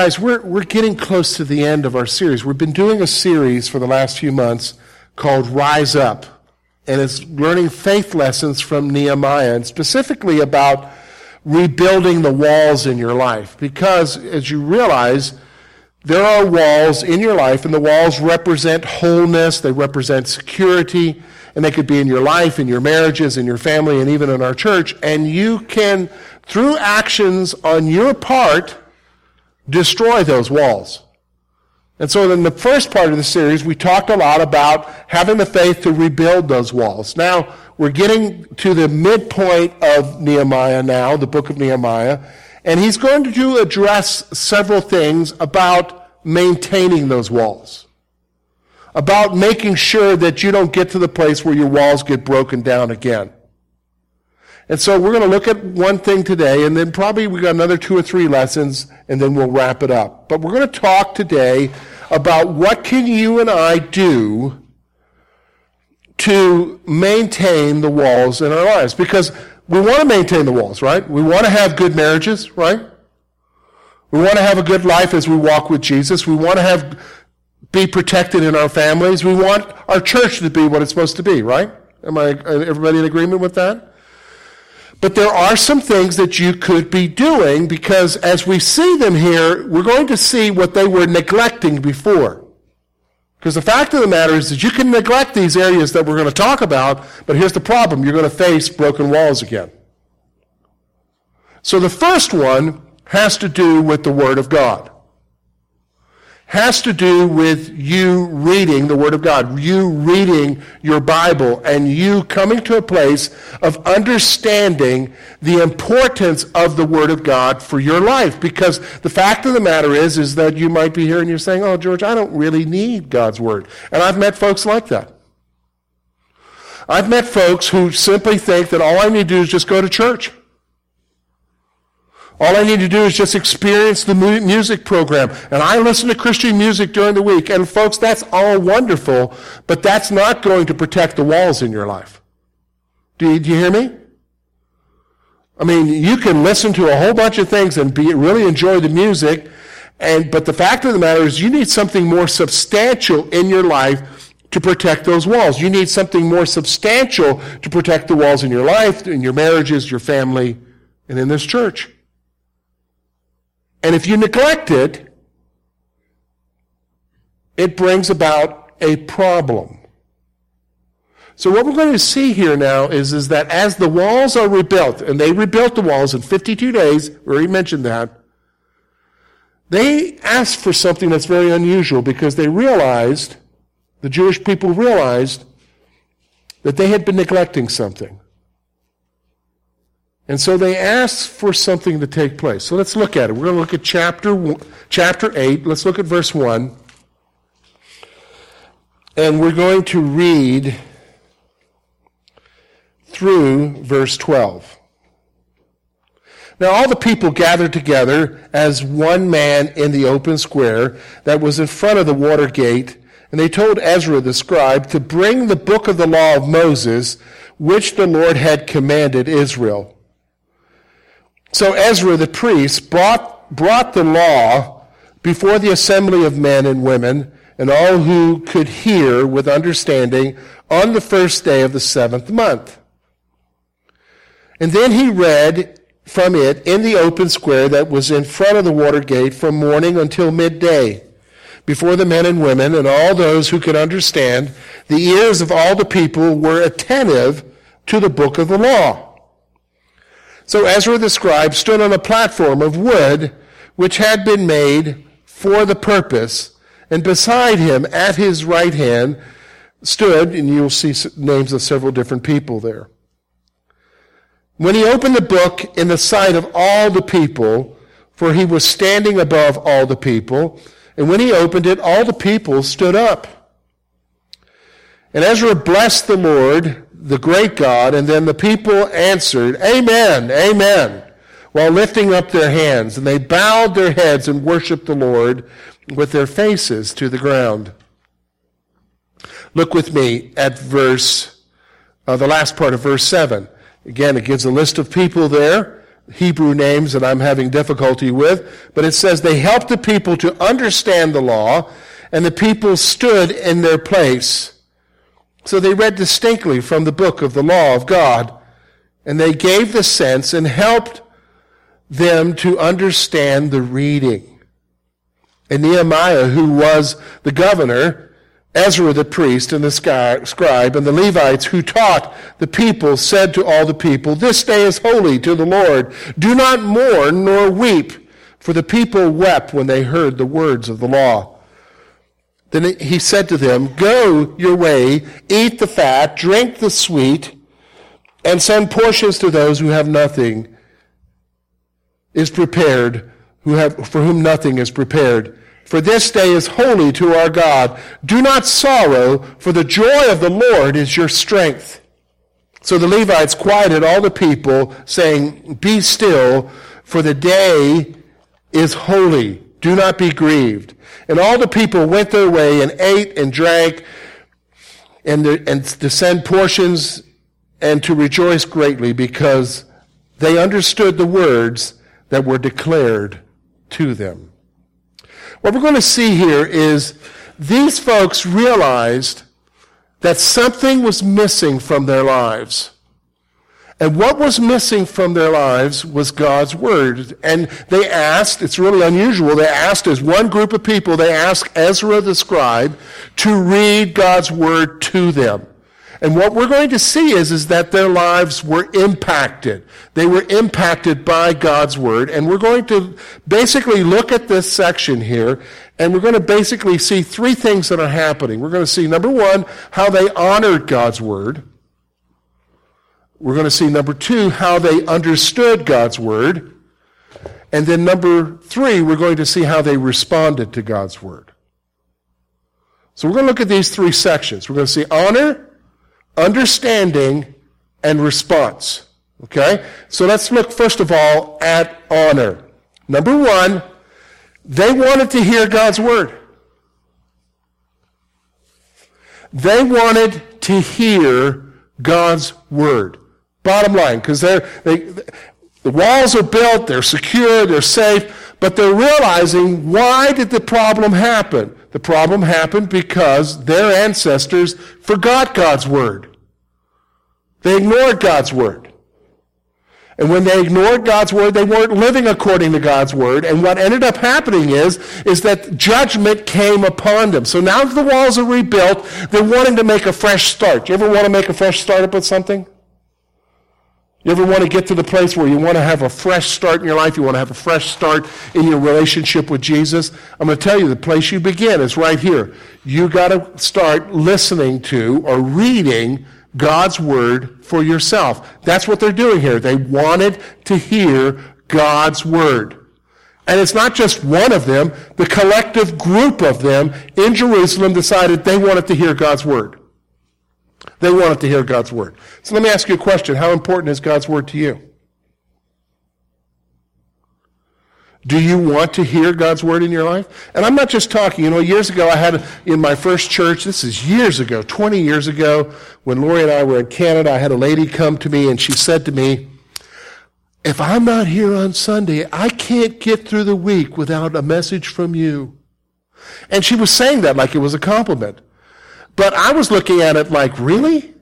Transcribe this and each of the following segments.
Guys, we're, we're getting close to the end of our series. We've been doing a series for the last few months called Rise Up, and it's learning faith lessons from Nehemiah, and specifically about rebuilding the walls in your life. Because, as you realize, there are walls in your life, and the walls represent wholeness, they represent security, and they could be in your life, in your marriages, in your family, and even in our church. And you can, through actions on your part, destroy those walls. And so in the first part of the series, we talked a lot about having the faith to rebuild those walls. Now, we're getting to the midpoint of Nehemiah now, the book of Nehemiah, and he's going to address several things about maintaining those walls. About making sure that you don't get to the place where your walls get broken down again. And so we're going to look at one thing today, and then probably we got another two or three lessons, and then we'll wrap it up. But we're going to talk today about what can you and I do to maintain the walls in our lives. Because we want to maintain the walls, right? We want to have good marriages, right? We want to have a good life as we walk with Jesus. We want to have be protected in our families. We want our church to be what it's supposed to be, right? Am I everybody in agreement with that? But there are some things that you could be doing because as we see them here, we're going to see what they were neglecting before. Because the fact of the matter is that you can neglect these areas that we're going to talk about, but here's the problem. You're going to face broken walls again. So the first one has to do with the Word of God has to do with you reading the Word of God, you reading your Bible, and you coming to a place of understanding the importance of the Word of God for your life. Because the fact of the matter is, is that you might be here and you're saying, oh, George, I don't really need God's Word. And I've met folks like that. I've met folks who simply think that all I need to do is just go to church. All I need to do is just experience the music program. And I listen to Christian music during the week. And folks, that's all wonderful, but that's not going to protect the walls in your life. Do you, do you hear me? I mean, you can listen to a whole bunch of things and be, really enjoy the music. And, but the fact of the matter is you need something more substantial in your life to protect those walls. You need something more substantial to protect the walls in your life, in your marriages, your family, and in this church. And if you neglect it, it brings about a problem. So what we're going to see here now is, is that as the walls are rebuilt, and they rebuilt the walls in 52 days, we already mentioned that, they asked for something that's very unusual because they realized, the Jewish people realized, that they had been neglecting something. And so they asked for something to take place. So let's look at it. We're going to look at chapter, chapter 8. Let's look at verse 1. And we're going to read through verse 12. Now all the people gathered together as one man in the open square that was in front of the water gate, and they told Ezra the scribe to bring the book of the law of Moses, which the Lord had commanded Israel. So Ezra the priest brought, brought the law before the assembly of men and women and all who could hear with understanding on the first day of the seventh month. And then he read from it in the open square that was in front of the water gate from morning until midday before the men and women and all those who could understand. The ears of all the people were attentive to the book of the law. So Ezra the scribe stood on a platform of wood which had been made for the purpose, and beside him at his right hand stood, and you'll see names of several different people there. When he opened the book in the sight of all the people, for he was standing above all the people, and when he opened it, all the people stood up. And Ezra blessed the Lord, the great God, and then the people answered, Amen, Amen, while lifting up their hands. And they bowed their heads and worshiped the Lord with their faces to the ground. Look with me at verse, uh, the last part of verse 7. Again, it gives a list of people there Hebrew names that I'm having difficulty with, but it says they helped the people to understand the law, and the people stood in their place. So they read distinctly from the book of the law of God, and they gave the sense and helped them to understand the reading. And Nehemiah, who was the governor, Ezra the priest and the scribe and the Levites who taught the people said to all the people, This day is holy to the Lord. Do not mourn nor weep. For the people wept when they heard the words of the law. Then he said to them, Go your way, eat the fat, drink the sweet, and send portions to those who have nothing is prepared, who have, for whom nothing is prepared for this day is holy to our God. Do not sorrow, for the joy of the Lord is your strength. So the Levites quieted all the people, saying, Be still, for the day is holy. Do not be grieved. And all the people went their way and ate and drank and, and to send portions and to rejoice greatly because they understood the words that were declared to them. What we're going to see here is these folks realized that something was missing from their lives. And what was missing from their lives was God's word. And they asked, it's really unusual, they asked as one group of people, they asked Ezra the scribe to read God's word to them. And what we're going to see is, is that their lives were impacted. They were impacted by God's word. And we're going to basically look at this section here, and we're going to basically see three things that are happening. We're going to see, number one, how they honored God's word. We're going to see, number two, how they understood God's word. And then number three, we're going to see how they responded to God's word. So we're going to look at these three sections. We're going to see honor, understanding, and response. Okay? So let's look first of all at honor. Number one, they wanted to hear God's word. They wanted to hear God's word. Bottom line, because they, the walls are built, they're secure, they're safe, but they're realizing why did the problem happen? The problem happened because their ancestors forgot God's word. They ignored God's word. And when they ignored God's word, they weren't living according to God's word. And what ended up happening is, is that judgment came upon them. So now that the walls are rebuilt, they're wanting to make a fresh start. Do you ever want to make a fresh start with something? You ever want to get to the place where you want to have a fresh start in your life? You want to have a fresh start in your relationship with Jesus? I'm going to tell you the place you begin is right here. You got to start listening to or reading God's word for yourself. That's what they're doing here. They wanted to hear God's word. And it's not just one of them, the collective group of them in Jerusalem decided they wanted to hear God's word. They wanted to hear God's word. So let me ask you a question. How important is God's word to you? Do you want to hear God's word in your life? And I'm not just talking, you know, years ago I had in my first church, this is years ago, 20 years ago, when Lori and I were in Canada, I had a lady come to me and she said to me, if I'm not here on Sunday, I can't get through the week without a message from you. And she was saying that like it was a compliment. But I was looking at it like, really?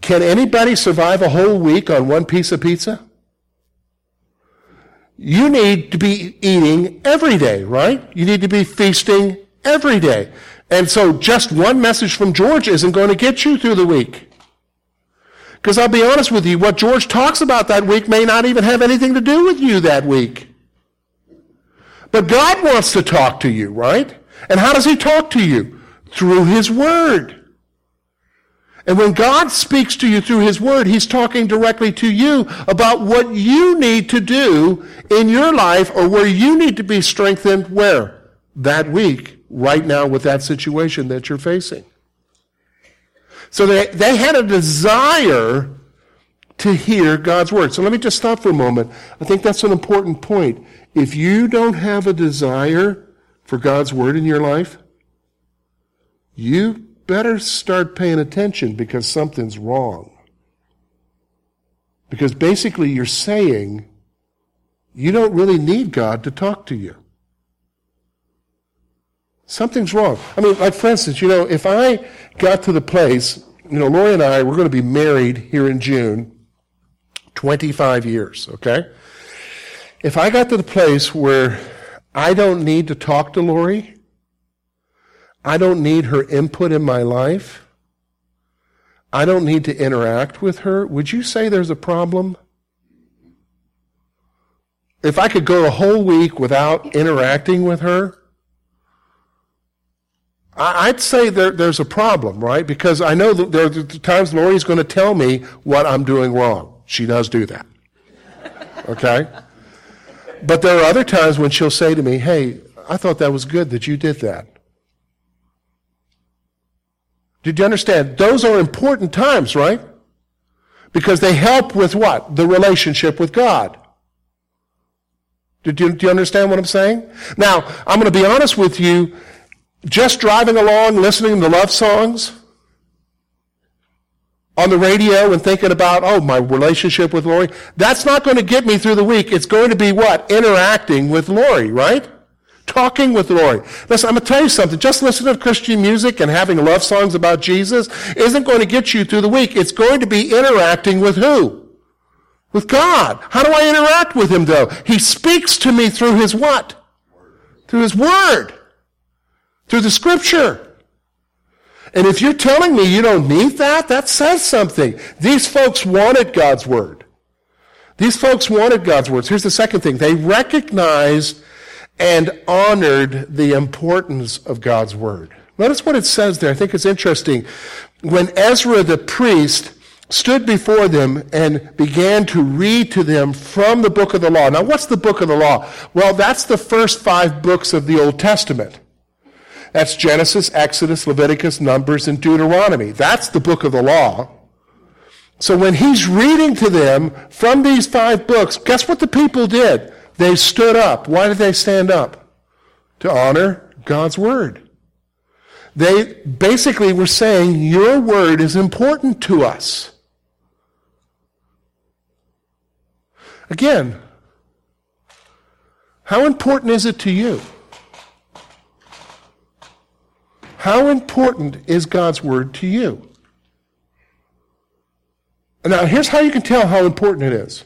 Can anybody survive a whole week on one piece of pizza? You need to be eating every day, right? You need to be feasting every day. And so just one message from George isn't going to get you through the week. Because I'll be honest with you, what George talks about that week may not even have anything to do with you that week. But God wants to talk to you, right? And how does He talk to you? Through His Word. And when God speaks to you through His Word, He's talking directly to you about what you need to do in your life or where you need to be strengthened where? That week, right now with that situation that you're facing. So they, they had a desire to hear God's Word. So let me just stop for a moment. I think that's an important point. If you don't have a desire for God's Word in your life, you better start paying attention because something's wrong. Because basically you're saying you don't really need God to talk to you. Something's wrong. I mean, like for instance, you know, if I got to the place, you know, Lori and I, we're going to be married here in June, 25 years, okay? If I got to the place where I don't need to talk to Lori, I don't need her input in my life, I don't need to interact with her, would you say there's a problem? If I could go a whole week without interacting with her, I'd say there, there's a problem, right? Because I know there are times Lori's going to tell me what I'm doing wrong. She does do that. Okay? But there are other times when she'll say to me, hey, I thought that was good that you did that. Did you understand? Those are important times, right? Because they help with what? The relationship with God. Did you, do you understand what I'm saying? Now, I'm going to be honest with you. Just driving along, listening to love songs on the radio and thinking about, oh, my relationship with Lori, that's not going to get me through the week. It's going to be what? Interacting with Lori, right? Talking with Lori. Listen, I'm going to tell you something. Just listening to Christian music and having love songs about Jesus isn't going to get you through the week. It's going to be interacting with who? With God. How do I interact with Him though? He speaks to me through His what? Through His Word. Through the Scripture. And if you're telling me you don't need that, that says something. These folks wanted God's Word. These folks wanted God's words. Here's the second thing. They recognized and honored the importance of God's word. Notice what it says there. I think it's interesting. When Ezra the priest stood before them and began to read to them from the book of the law. Now, what's the book of the law? Well, that's the first five books of the Old Testament. That's Genesis, Exodus, Leviticus, Numbers, and Deuteronomy. That's the book of the law. So when he's reading to them from these five books, guess what the people did? They stood up. Why did they stand up? To honor God's word. They basically were saying, Your word is important to us. Again, how important is it to you? How important is God's word to you? Now, here's how you can tell how important it is.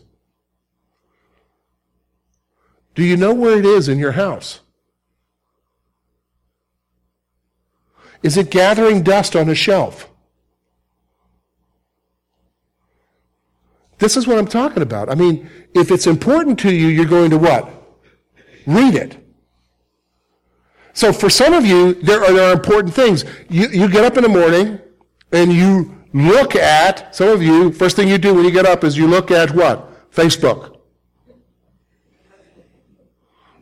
Do you know where it is in your house? Is it gathering dust on a shelf? This is what I'm talking about. I mean, if it's important to you, you're going to what? Read it. So for some of you, there are, there are important things. You, you get up in the morning and you look at, some of you, first thing you do when you get up is you look at what? Facebook.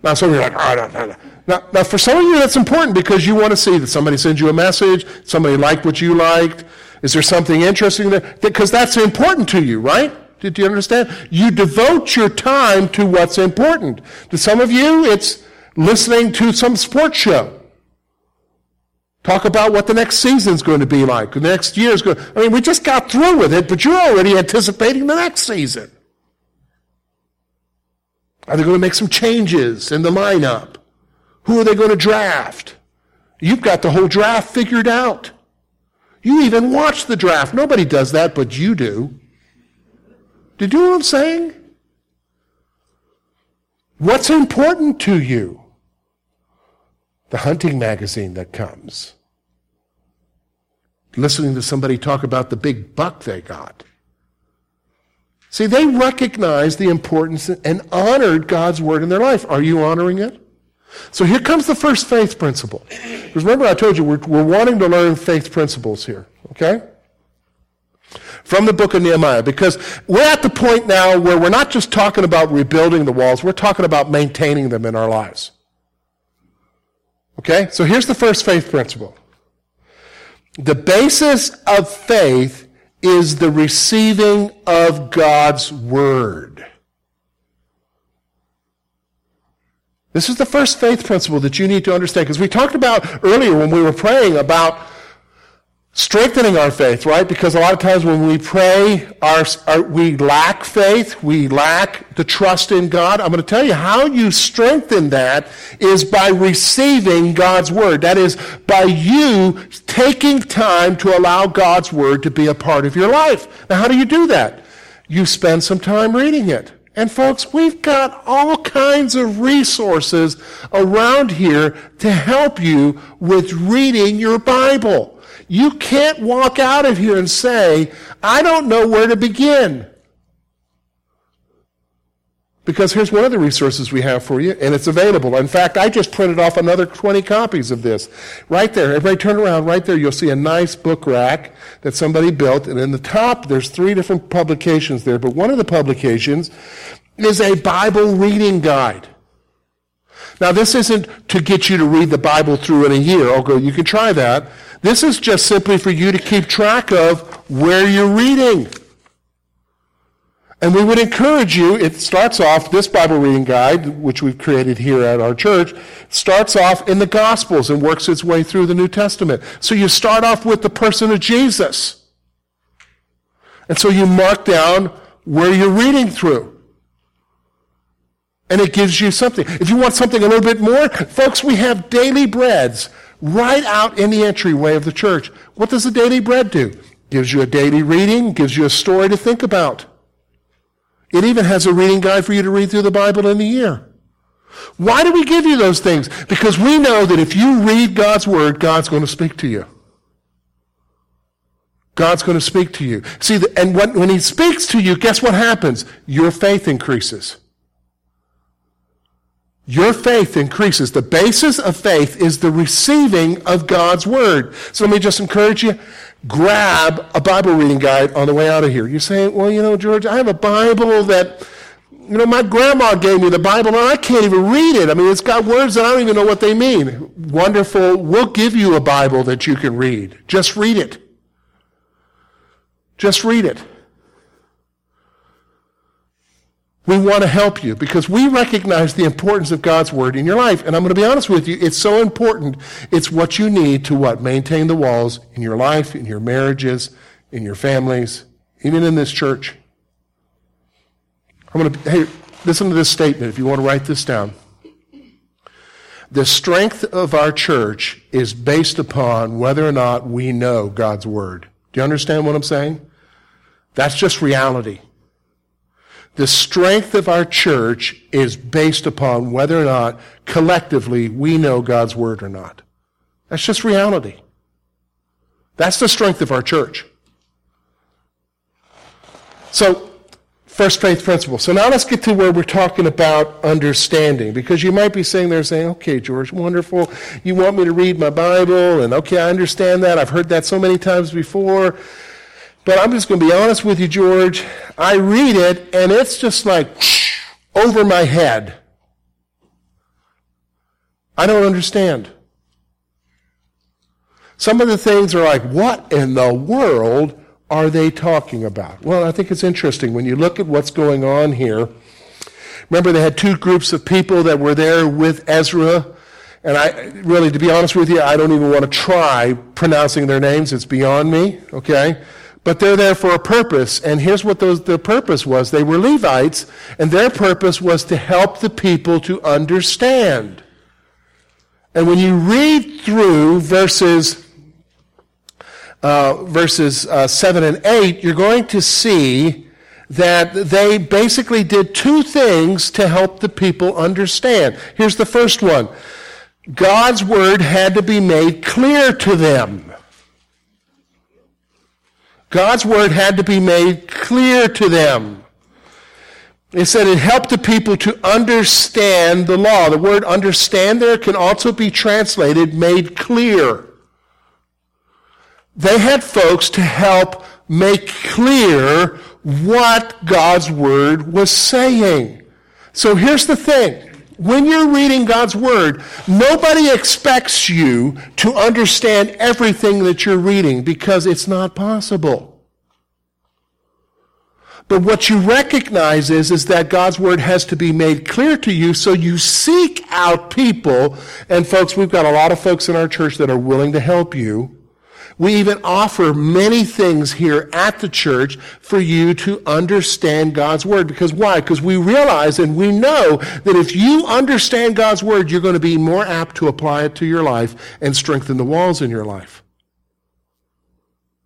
Now, some of you are like, oh, no, no, no. Now, now, for some of you, that's important because you want to see that somebody sends you a message, somebody liked what you liked. Is there something interesting there? Because that's important to you, right? Did you understand? You devote your time to what's important. To some of you, it's listening to some sports show. Talk about what the next season's going to be like. The next year's going. I mean, we just got through with it, but you're already anticipating the next season. Are they going to make some changes in the lineup? Who are they going to draft? You've got the whole draft figured out. You even watch the draft. Nobody does that, but you do. Do you know what I'm saying? What's important to you? The hunting magazine that comes. Listening to somebody talk about the big buck they got. See, they recognized the importance and honored God's word in their life. Are you honoring it? So here comes the first faith principle. Because remember, I told you we're, we're wanting to learn faith principles here, okay? From the book of Nehemiah, because we're at the point now where we're not just talking about rebuilding the walls, we're talking about maintaining them in our lives. Okay? So here's the first faith principle. The basis of faith is the receiving of God's word. This is the first faith principle that you need to understand because we talked about earlier when we were praying about strengthening our faith, right? Because a lot of times when we pray, our, our, we lack faith, we lack the trust in God. I'm going to tell you how you strengthen that is by receiving God's word. That is by you taking time to allow God's word to be a part of your life. Now, how do you do that? You spend some time reading it. And folks, we've got all kinds of resources around here to help you with reading your Bible. You can't walk out of here and say, I don't know where to begin. Because here's one of the resources we have for you, and it's available. In fact, I just printed off another 20 copies of this. Right there, everybody turn around, right there, you'll see a nice book rack that somebody built, and in the top, there's three different publications there, but one of the publications is a Bible reading guide. Now, this isn't to get you to read the Bible through in a year, although you can try that. This is just simply for you to keep track of where you're reading. And we would encourage you, it starts off, this Bible reading guide, which we've created here at our church, starts off in the Gospels and works its way through the New Testament. So you start off with the person of Jesus. And so you mark down where you're reading through. And it gives you something. If you want something a little bit more, folks, we have daily breads right out in the entryway of the church. What does the daily bread do? Gives you a daily reading, gives you a story to think about. It even has a reading guide for you to read through the Bible in a year. Why do we give you those things? Because we know that if you read God's Word, God's going to speak to you. God's going to speak to you. See, and when He speaks to you, guess what happens? Your faith increases. Your faith increases. The basis of faith is the receiving of God's word. So let me just encourage you grab a Bible reading guide on the way out of here. You're saying, well, you know, George, I have a Bible that, you know, my grandma gave me the Bible and I can't even read it. I mean, it's got words that I don't even know what they mean. Wonderful. We'll give you a Bible that you can read. Just read it. Just read it. We want to help you because we recognize the importance of God's word in your life. And I'm going to be honest with you, it's so important. It's what you need to what? Maintain the walls in your life, in your marriages, in your families, even in this church. I'm going to, hey, listen to this statement if you want to write this down. The strength of our church is based upon whether or not we know God's word. Do you understand what I'm saying? That's just reality. The strength of our church is based upon whether or not collectively we know God's word or not. That's just reality. That's the strength of our church. So, first faith principle. So now let's get to where we're talking about understanding. Because you might be sitting there saying, okay, George, wonderful. You want me to read my Bible, and okay, I understand that. I've heard that so many times before. But I'm just going to be honest with you, George. I read it, and it's just like over my head. I don't understand. Some of the things are like, what in the world are they talking about? Well, I think it's interesting when you look at what's going on here. Remember, they had two groups of people that were there with Ezra. And I really, to be honest with you, I don't even want to try pronouncing their names. It's beyond me, okay? But they're there for a purpose. And here's what those, their purpose was. They were Levites, and their purpose was to help the people to understand. And when you read through verses, uh, verses uh, 7 and 8, you're going to see that they basically did two things to help the people understand. Here's the first one. God's word had to be made clear to them. God's word had to be made clear to them. It said it helped the people to understand the law. The word understand there can also be translated made clear. They had folks to help make clear what God's word was saying. So here's the thing. When you're reading God's Word, nobody expects you to understand everything that you're reading because it's not possible. But what you recognize is, is that God's Word has to be made clear to you, so you seek out people. And folks, we've got a lot of folks in our church that are willing to help you We even offer many things here at the church for you to understand God's Word. Because why? Because we realize and we know that if you understand God's Word, you're going to be more apt to apply it to your life and strengthen the walls in your life.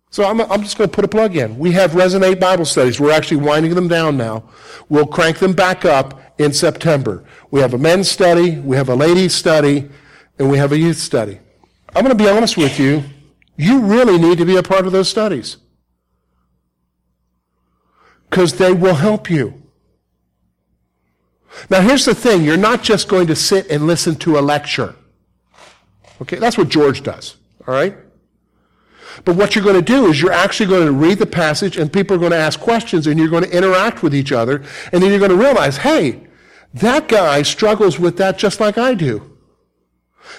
So I'm, I'm just going to put a plug in. We have Resonate Bible studies. We're actually winding them down now. We'll crank them back up in September. We have a men's study, we have a ladies' study, and we have a youth study. I'm going to be honest with you. You really need to be a part of those studies. Because they will help you. Now, here's the thing you're not just going to sit and listen to a lecture. Okay, that's what George does. All right? But what you're going to do is you're actually going to read the passage and people are going to ask questions and you're going to interact with each other. And then you're going to realize, hey, that guy struggles with that just like I do.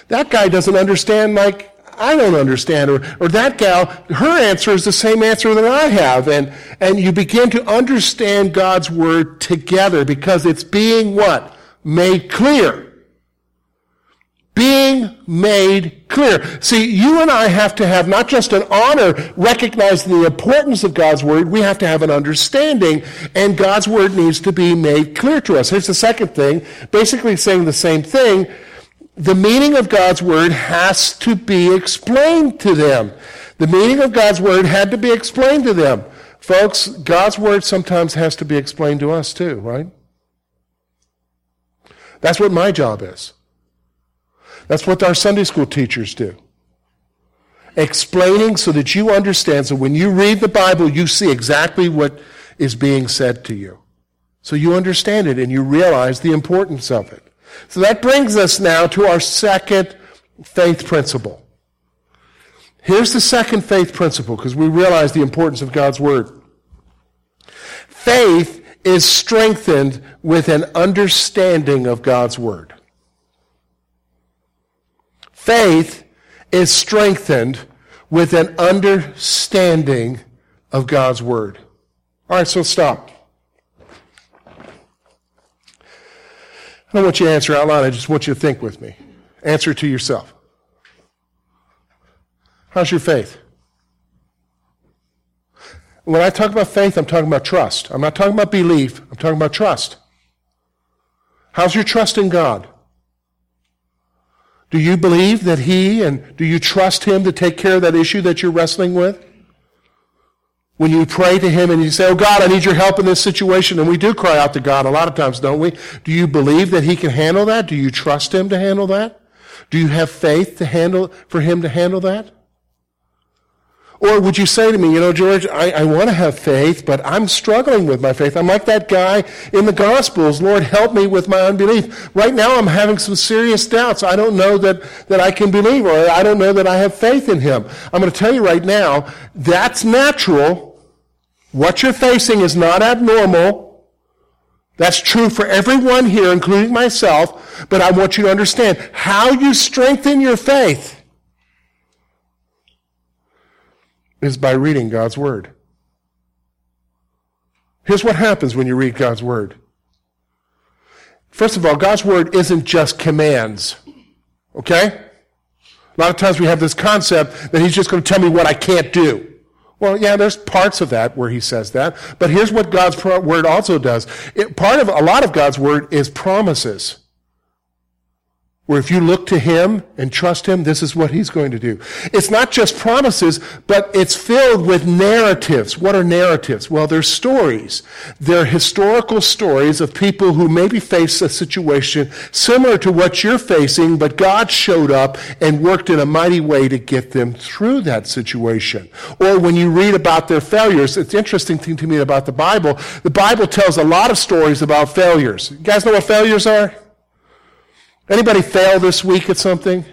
That guy doesn't understand like I don't understand. Or, or that gal, her answer is the same answer that I have. And, and you begin to understand God's word together because it's being what? Made clear. Being made clear. See, you and I have to have not just an honor recognizing the importance of God's word, we have to have an understanding, and God's word needs to be made clear to us. Here's the second thing, basically saying the same thing the meaning of God's word has to be explained to them. The meaning of God's word had to be explained to them. Folks, God's word sometimes has to be explained to us too, right? That's what my job is. That's what our Sunday school teachers do. Explaining so that you understand. So when you read the Bible, you see exactly what is being said to you. So you understand it and you realize the importance of it. So that brings us now to our second faith principle. Here's the second faith principle because we realize the importance of God's Word. Faith is strengthened with an understanding of God's Word. Faith is strengthened with an understanding of God's Word. All right, so stop. I don't want you to answer out loud. I just want you to think with me. Answer to yourself. How's your faith? When I talk about faith, I'm talking about trust. I'm not talking about belief. I'm talking about trust. How's your trust in God? Do you believe that He and do you trust Him to take care of that issue that you're wrestling with? When you pray to Him and you say, Oh God, I need your help in this situation, and we do cry out to God a lot of times, don't we? Do you believe that He can handle that? Do you trust Him to handle that? Do you have faith to handle, for Him to handle that? Or would you say to me, you know, George, I, I want to have faith, but I'm struggling with my faith. I'm like that guy in the Gospels. Lord, help me with my unbelief. Right now, I'm having some serious doubts. I don't know that, that I can believe, or I don't know that I have faith in Him. I'm going to tell you right now, that's natural. What you're facing is not abnormal. That's true for everyone here, including myself. But I want you to understand how you strengthen your faith is by reading God's Word. Here's what happens when you read God's Word. First of all, God's Word isn't just commands. Okay? A lot of times we have this concept that He's just going to tell me what I can't do. Well, yeah, there's parts of that where He says that. But here's what God's Word also does. It, part of, a lot of God's Word is promises where if you look to Him and trust Him, this is what He's going to do. It's not just promises, but it's filled with narratives. What are narratives? Well, they're stories. They're historical stories of people who maybe face a situation similar to what you're facing, but God showed up and worked in a mighty way to get them through that situation. Or when you read about their failures, it's interesting thing to me about the Bible. The Bible tells a lot of stories about failures. You guys know what failures are? Anybody fail this week at something?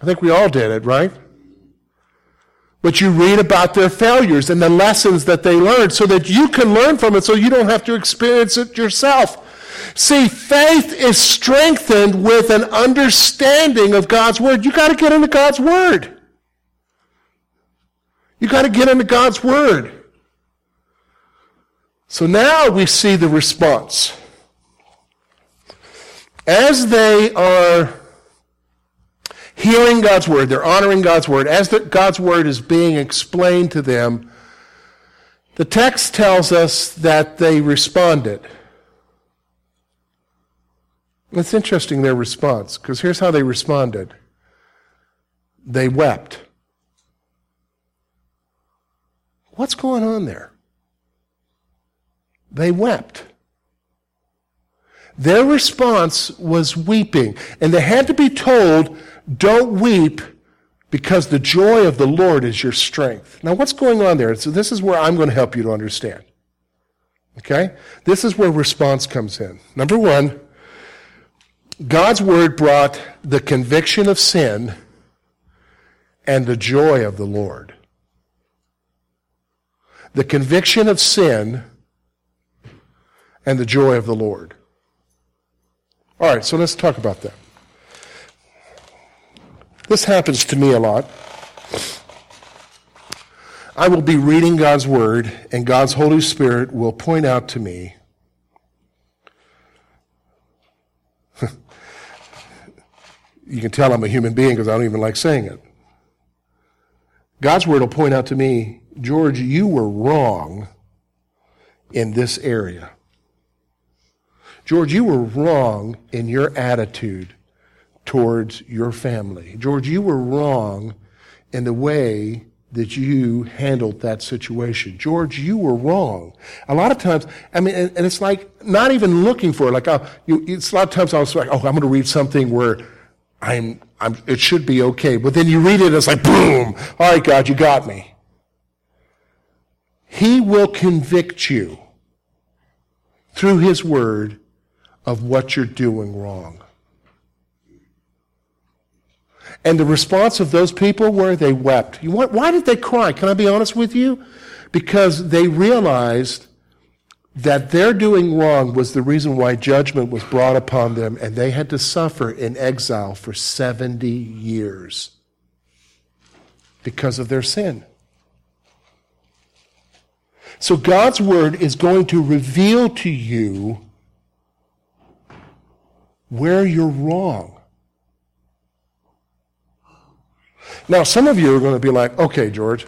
I think we all did it, right? But you read about their failures and the lessons that they learned so that you can learn from it so you don't have to experience it yourself. See, faith is strengthened with an understanding of God's Word. You got to get into God's Word. You got to get into God's Word. So now we see the response as they are hearing God's word, they're honoring God's word. As the, God's word is being explained to them, the text tells us that they responded. It's interesting their response, because here's how they responded they wept. What's going on there? They wept. Their response was weeping. And they had to be told, don't weep because the joy of the Lord is your strength. Now, what's going on there? So, this is where I'm going to help you to understand. Okay? This is where response comes in. Number one, God's word brought the conviction of sin and the joy of the Lord. The conviction of sin and the joy of the Lord. All right, so let's talk about that. This happens to me a lot. I will be reading God's Word, and God's Holy Spirit will point out to me you can tell I'm a human being because I don't even like saying it. God's Word will point out to me, George, you were wrong in this area. George, you were wrong in your attitude towards your family. George, you were wrong in the way that you handled that situation. George, you were wrong. A lot of times, I mean, and, and it's like not even looking for it. Like, uh, you, it's a lot of times I was like, oh, I'm going to read something where I'm, I'm, it should be okay. But then you read it, it's like, boom. All right, God, you got me. He will convict you through His Word of what you're doing wrong. And the response of those people were they wept. why did they cry? Can I be honest with you? Because they realized that their doing wrong was the reason why judgment was brought upon them, and they had to suffer in exile for 70 years because of their sin. So God's word is going to reveal to you where you're wrong. Now, some of you are going to be like, okay, George,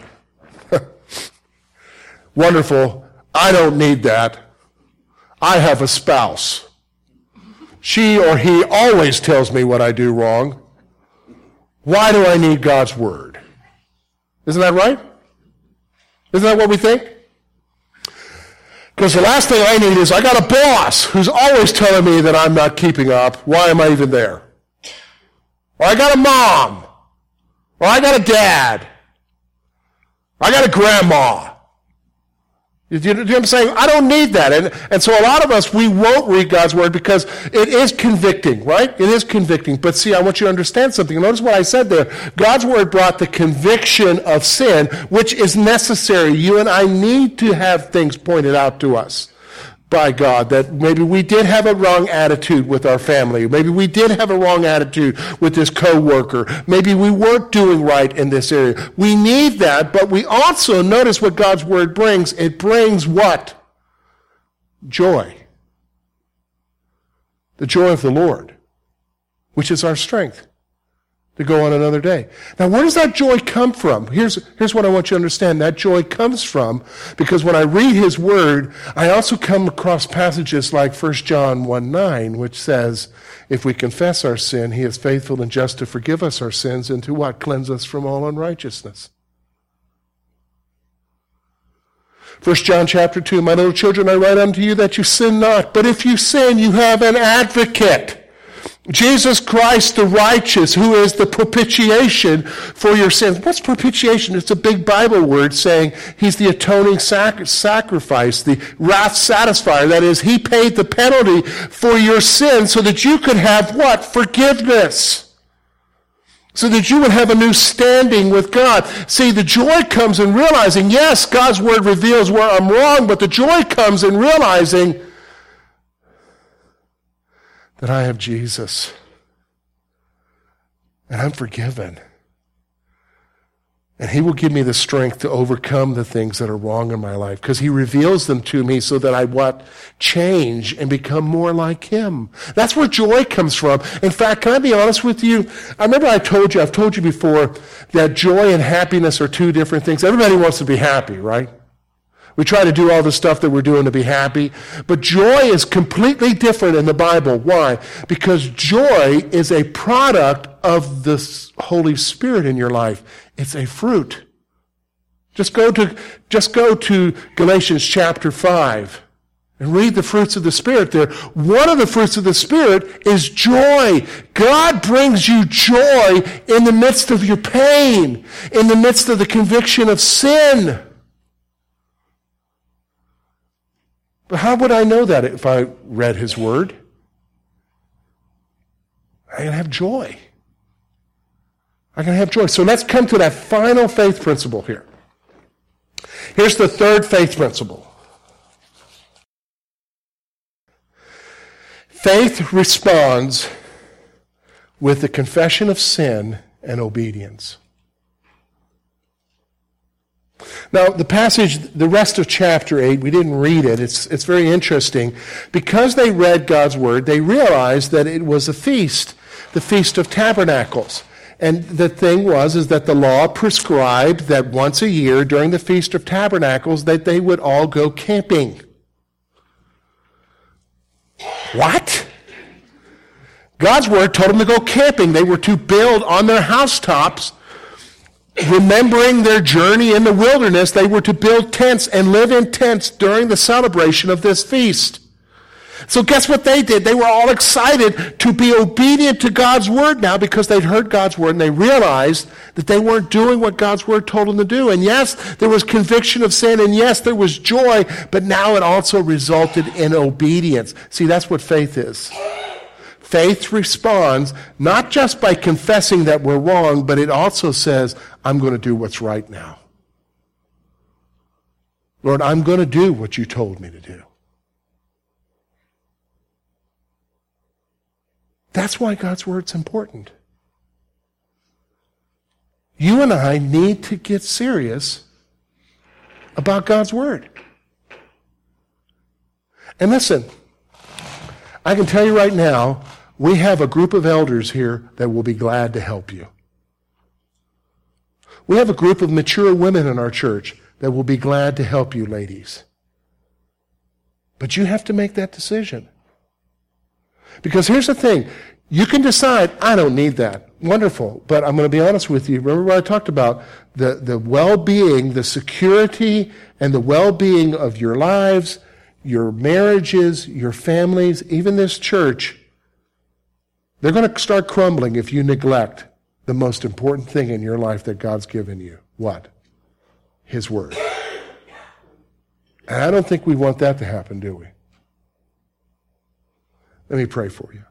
wonderful. I don't need that. I have a spouse. She or he always tells me what I do wrong. Why do I need God's word? Isn't that right? Isn't that what we think? Because the last thing I need is I got a boss who's always telling me that I'm not keeping up. Why am I even there? Or I got a mom. Or I got a dad. I got a grandma. You, know what I'm saying? I don't need that. And, and so a lot of us, we won't read God's word because it is convicting, right? It is convicting. But see, I want you to understand something. Notice what I said there. God's word brought the conviction of sin, which is necessary. You and I need to have things pointed out to us by God that maybe we did have a wrong attitude with our family. Maybe we did have a wrong attitude with this coworker. Maybe we weren't doing right in this area. We need that, but we also notice what God's word brings. It brings what? Joy. The joy of the Lord, which is our strength to go on another day. Now, where does that joy come from? Here's, here's what I want you to understand. That joy comes from because when I read his word, I also come across passages like 1 John 1 9, which says, if we confess our sin, he is faithful and just to forgive us our sins and to what? Cleanse us from all unrighteousness. 1 John chapter 2, my little children, I write unto you that you sin not, but if you sin, you have an advocate Jesus Christ the righteous, who is the propitiation for your sins. What's propitiation? It's a big Bible word saying he's the atoning sac- sacrifice, the wrath satisfier. That is, he paid the penalty for your sins so that you could have what? Forgiveness. So that you would have a new standing with God. See, the joy comes in realizing, yes, God's word reveals where I'm wrong, but the joy comes in realizing that I have Jesus and I'm forgiven. And He will give me the strength to overcome the things that are wrong in my life because He reveals them to me so that I what? Change and become more like Him. That's where joy comes from. In fact, can I be honest with you? I remember I told you, I've told you before that joy and happiness are two different things. Everybody wants to be happy, right? We try to do all the stuff that we're doing to be happy. But joy is completely different in the Bible. Why? Because joy is a product of the Holy Spirit in your life. It's a fruit. Just go to, just go to Galatians chapter 5 and read the fruits of the Spirit there. One of the fruits of the Spirit is joy. God brings you joy in the midst of your pain, in the midst of the conviction of sin. But how would I know that if I read His Word? I can have joy. I can have joy. So let's come to that final faith principle here. Here's the third faith principle. Faith responds with the confession of sin and obedience. Now, the passage, the rest of chapter 8, we didn't read it. It's, it's very interesting. Because they read God's word, they realized that it was a feast, the Feast of Tabernacles. And the thing was is that the law prescribed that once a year during the Feast of Tabernacles that they would all go camping. What? God's word told them to go camping. They were to build on their housetops remembering their journey in the wilderness, they were to build tents and live in tents during the celebration of this feast. So guess what they did? They were all excited to be obedient to God's word now because they'd heard God's word and they realized that they weren't doing what God's word told them to do. And yes, there was conviction of sin and yes, there was joy, but now it also resulted in obedience. See, that's what faith is. Faith responds not just by confessing that we're wrong, but it also says, I'm going to do what's right now. Lord, I'm going to do what you told me to do. That's why God's word's important. You and I need to get serious about God's word. And listen, I can tell you right now, we have a group of elders here that will be glad to help you. We have a group of mature women in our church that will be glad to help you, ladies. But you have to make that decision. Because here's the thing you can decide, I don't need that. Wonderful. But I'm going to be honest with you. Remember what I talked about? The, the well being, the security, and the well being of your lives, your marriages, your families, even this church. They're going to start crumbling if you neglect the most important thing in your life that God's given you. What? His Word. And I don't think we want that to happen, do we? Let me pray for you.